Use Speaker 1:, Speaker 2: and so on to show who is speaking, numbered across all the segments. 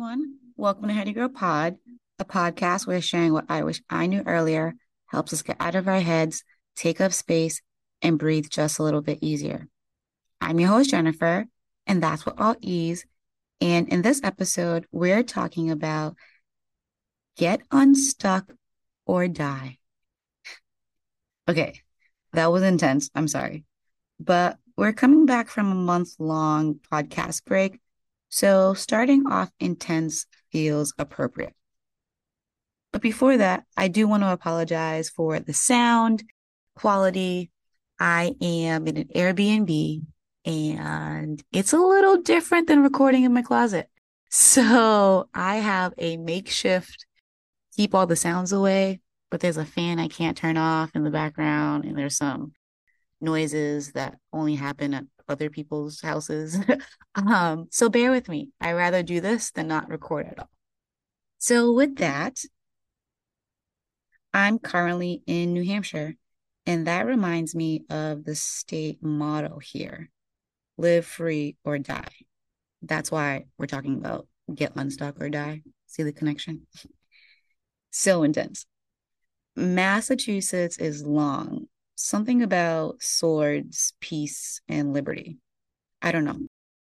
Speaker 1: everyone. Welcome to Heady Girl Pod, a podcast where sharing what I wish I knew earlier helps us get out of our heads, take up space, and breathe just a little bit easier. I'm your host, Jennifer, and that's what all ease. And in this episode, we're talking about get unstuck or die. Okay, that was intense. I'm sorry. But we're coming back from a month long podcast break. So starting off intense feels appropriate. But before that, I do want to apologize for the sound quality. I am in an Airbnb and it's a little different than recording in my closet. So I have a makeshift keep all the sounds away, but there's a fan I can't turn off in the background, and there's some noises that only happen at other people's houses. um, so bear with me. I rather do this than not record at all. So with that, I'm currently in New Hampshire, and that reminds me of the state motto here live free or die. That's why we're talking about get unstuck or die. See the connection? so intense. Massachusetts is long. Something about swords, peace, and liberty. I don't know.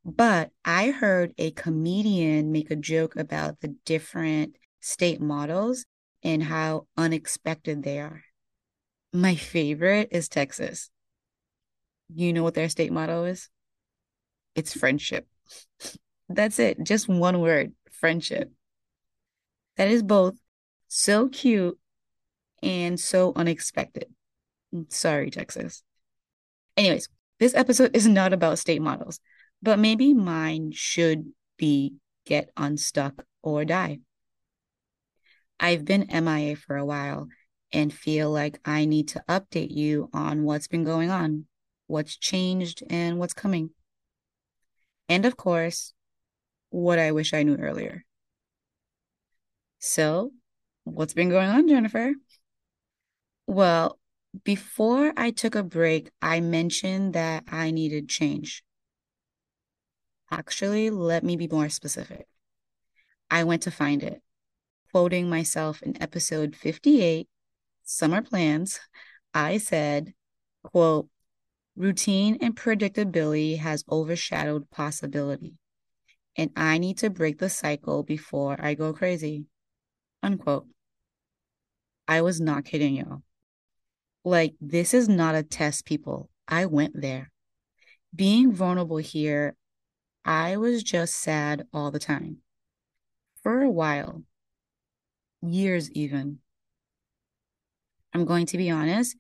Speaker 1: But I heard a comedian make a joke about the different state models and how unexpected they are. My favorite is Texas. You know what their state motto is? It's friendship. That's it. Just one word friendship. That is both so cute and so unexpected. Mm, sorry, Texas. Anyways, this episode is not about state models, but maybe mine should be get unstuck or die. I've been MIA for a while and feel like I need to update you on what's been going on, what's changed, and what's coming. And of course, what I wish I knew earlier. So, what's been going on, Jennifer? Well, before I took a break, I mentioned that I needed change. Actually, let me be more specific. I went to find it, quoting myself in episode 58, Summer Plans. I said, quote, routine and predictability has overshadowed possibility, and I need to break the cycle before I go crazy, unquote. I was not kidding y'all. Like, this is not a test, people. I went there. Being vulnerable here, I was just sad all the time. For a while, years even. I'm going to be honest,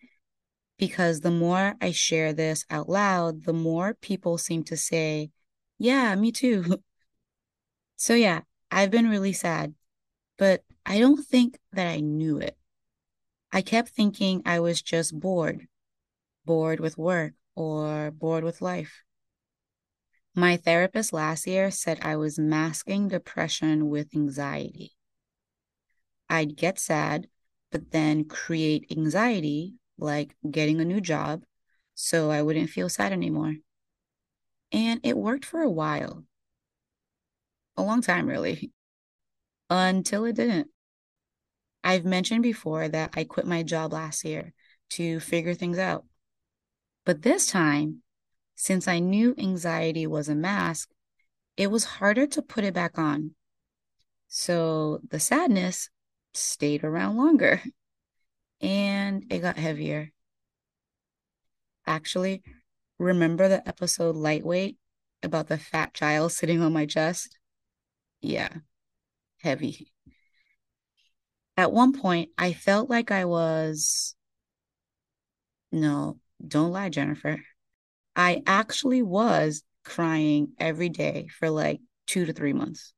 Speaker 1: because the more I share this out loud, the more people seem to say, Yeah, me too. so, yeah, I've been really sad, but I don't think that I knew it. I kept thinking I was just bored, bored with work or bored with life. My therapist last year said I was masking depression with anxiety. I'd get sad, but then create anxiety, like getting a new job, so I wouldn't feel sad anymore. And it worked for a while. A long time, really, until it didn't. I've mentioned before that I quit my job last year to figure things out. But this time, since I knew anxiety was a mask, it was harder to put it back on. So the sadness stayed around longer and it got heavier. Actually, remember the episode Lightweight about the fat child sitting on my chest? Yeah, heavy at one point I felt like I was no, don't lie, Jennifer. I actually was crying every day for like two to three months.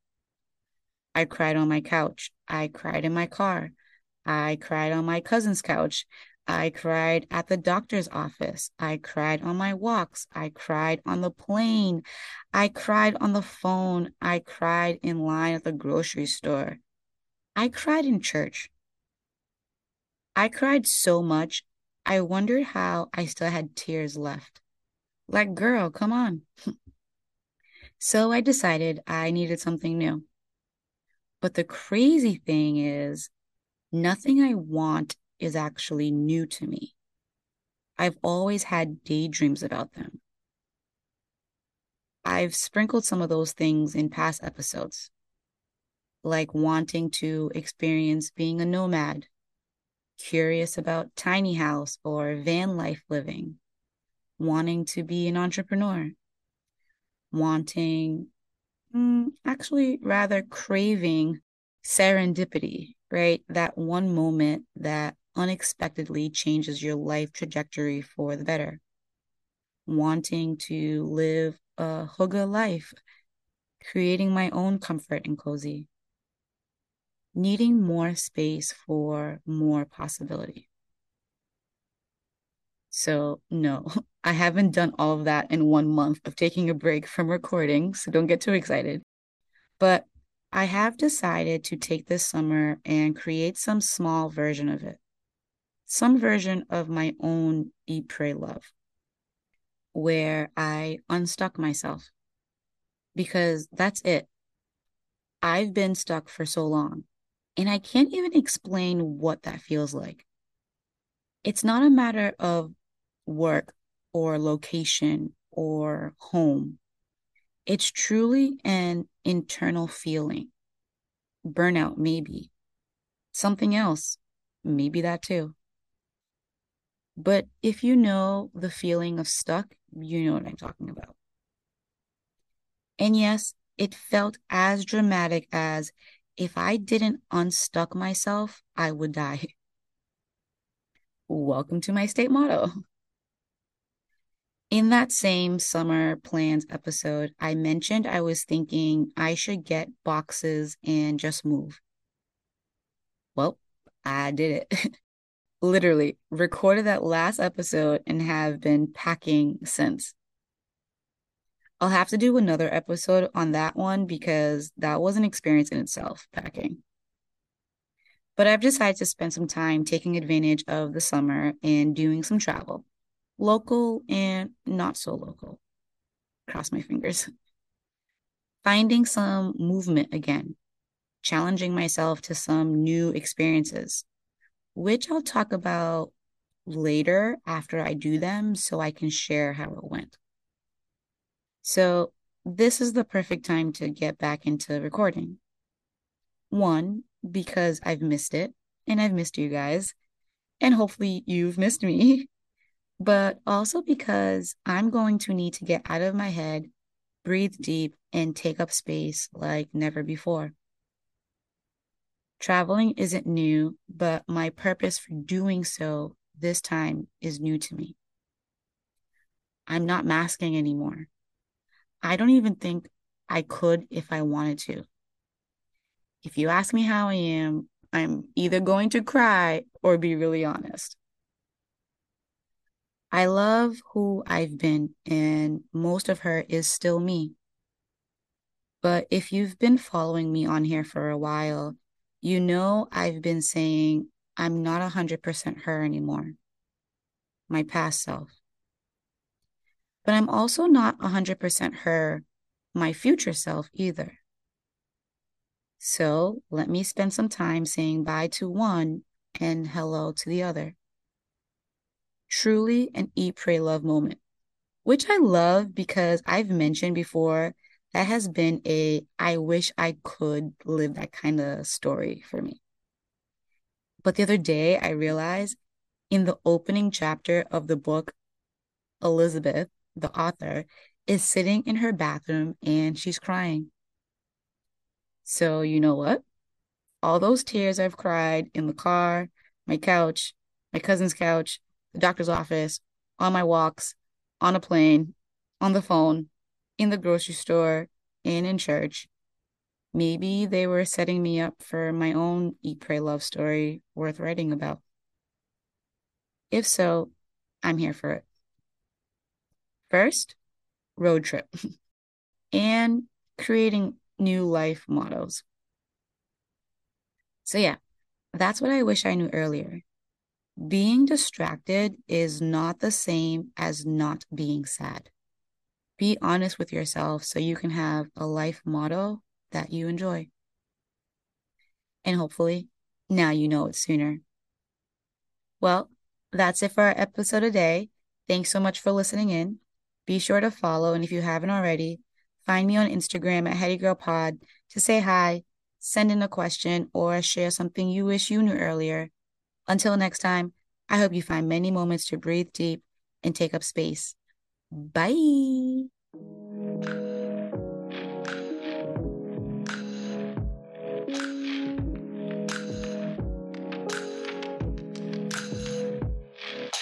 Speaker 1: I cried on my couch. I cried in my car. I cried on my cousin's couch. I cried at the doctor's office. I cried on my walks. I cried on the plane. I cried on the phone. I cried in line at the grocery store. I cried in church. I cried so much, I wondered how I still had tears left. Like, girl, come on. so I decided I needed something new. But the crazy thing is, nothing I want is actually new to me. I've always had daydreams about them. I've sprinkled some of those things in past episodes, like wanting to experience being a nomad, curious about tiny house or van life living, wanting to be an entrepreneur, wanting, mm, actually, rather craving serendipity, right? That one moment that unexpectedly changes your life trajectory for the better. Wanting to live a hygge life, creating my own comfort and cozy. Needing more space for more possibility. So, no, I haven't done all of that in one month of taking a break from recording, so don't get too excited. But I have decided to take this summer and create some small version of it, some version of my own Eat, Pray, Love, where I unstuck myself because that's it. I've been stuck for so long, and I can't even explain what that feels like. It's not a matter of work or location or home. It's truly an internal feeling. Burnout, maybe. Something else, maybe that too. But if you know the feeling of stuck, you know what I'm talking about. And yes, it felt as dramatic as if I didn't unstuck myself, I would die. Welcome to my state motto. In that same summer plans episode, I mentioned I was thinking I should get boxes and just move. Well, I did it. Literally recorded that last episode and have been packing since. I'll have to do another episode on that one because that was an experience in itself, packing. But I've decided to spend some time taking advantage of the summer and doing some travel local and not so local. Cross my fingers. Finding some movement again, challenging myself to some new experiences, which I'll talk about later after I do them so I can share how it went. So, this is the perfect time to get back into recording. One, because I've missed it and I've missed you guys, and hopefully you've missed me. but also because I'm going to need to get out of my head, breathe deep, and take up space like never before. Traveling isn't new, but my purpose for doing so this time is new to me. I'm not masking anymore. I don't even think I could if I wanted to. If you ask me how I am, I'm either going to cry or be really honest. I love who I've been, and most of her is still me. But if you've been following me on here for a while, you know I've been saying I'm not 100% her anymore, my past self. But I'm also not 100% her, my future self either. So let me spend some time saying bye to one and hello to the other truly an eat, pray, love moment, which I love because I've mentioned before that has been a I wish I could live that kind of story for me. But the other day, I realized in the opening chapter of the book, Elizabeth, the author, is sitting in her bathroom and she's crying. So, you know what? All those tears I've cried in the car, my couch, my cousin's couch, the doctor's office, on my walks, on a plane, on the phone, in the grocery store, and in church. Maybe they were setting me up for my own Eat, Pray, Love story worth writing about. If so, I'm here for it. First, road trip and creating new life models. So, yeah, that's what I wish I knew earlier being distracted is not the same as not being sad. Be honest with yourself so you can have a life motto that you enjoy. And hopefully, now you know it sooner. Well, that's it for our episode today. Thanks so much for listening in. Be sure to follow, and if you haven't already, find me on Instagram at HeadyGirlPod to say hi, send in a question, or share something you wish you knew earlier. Until next time, I hope you find many moments to breathe deep and take up space. Bye.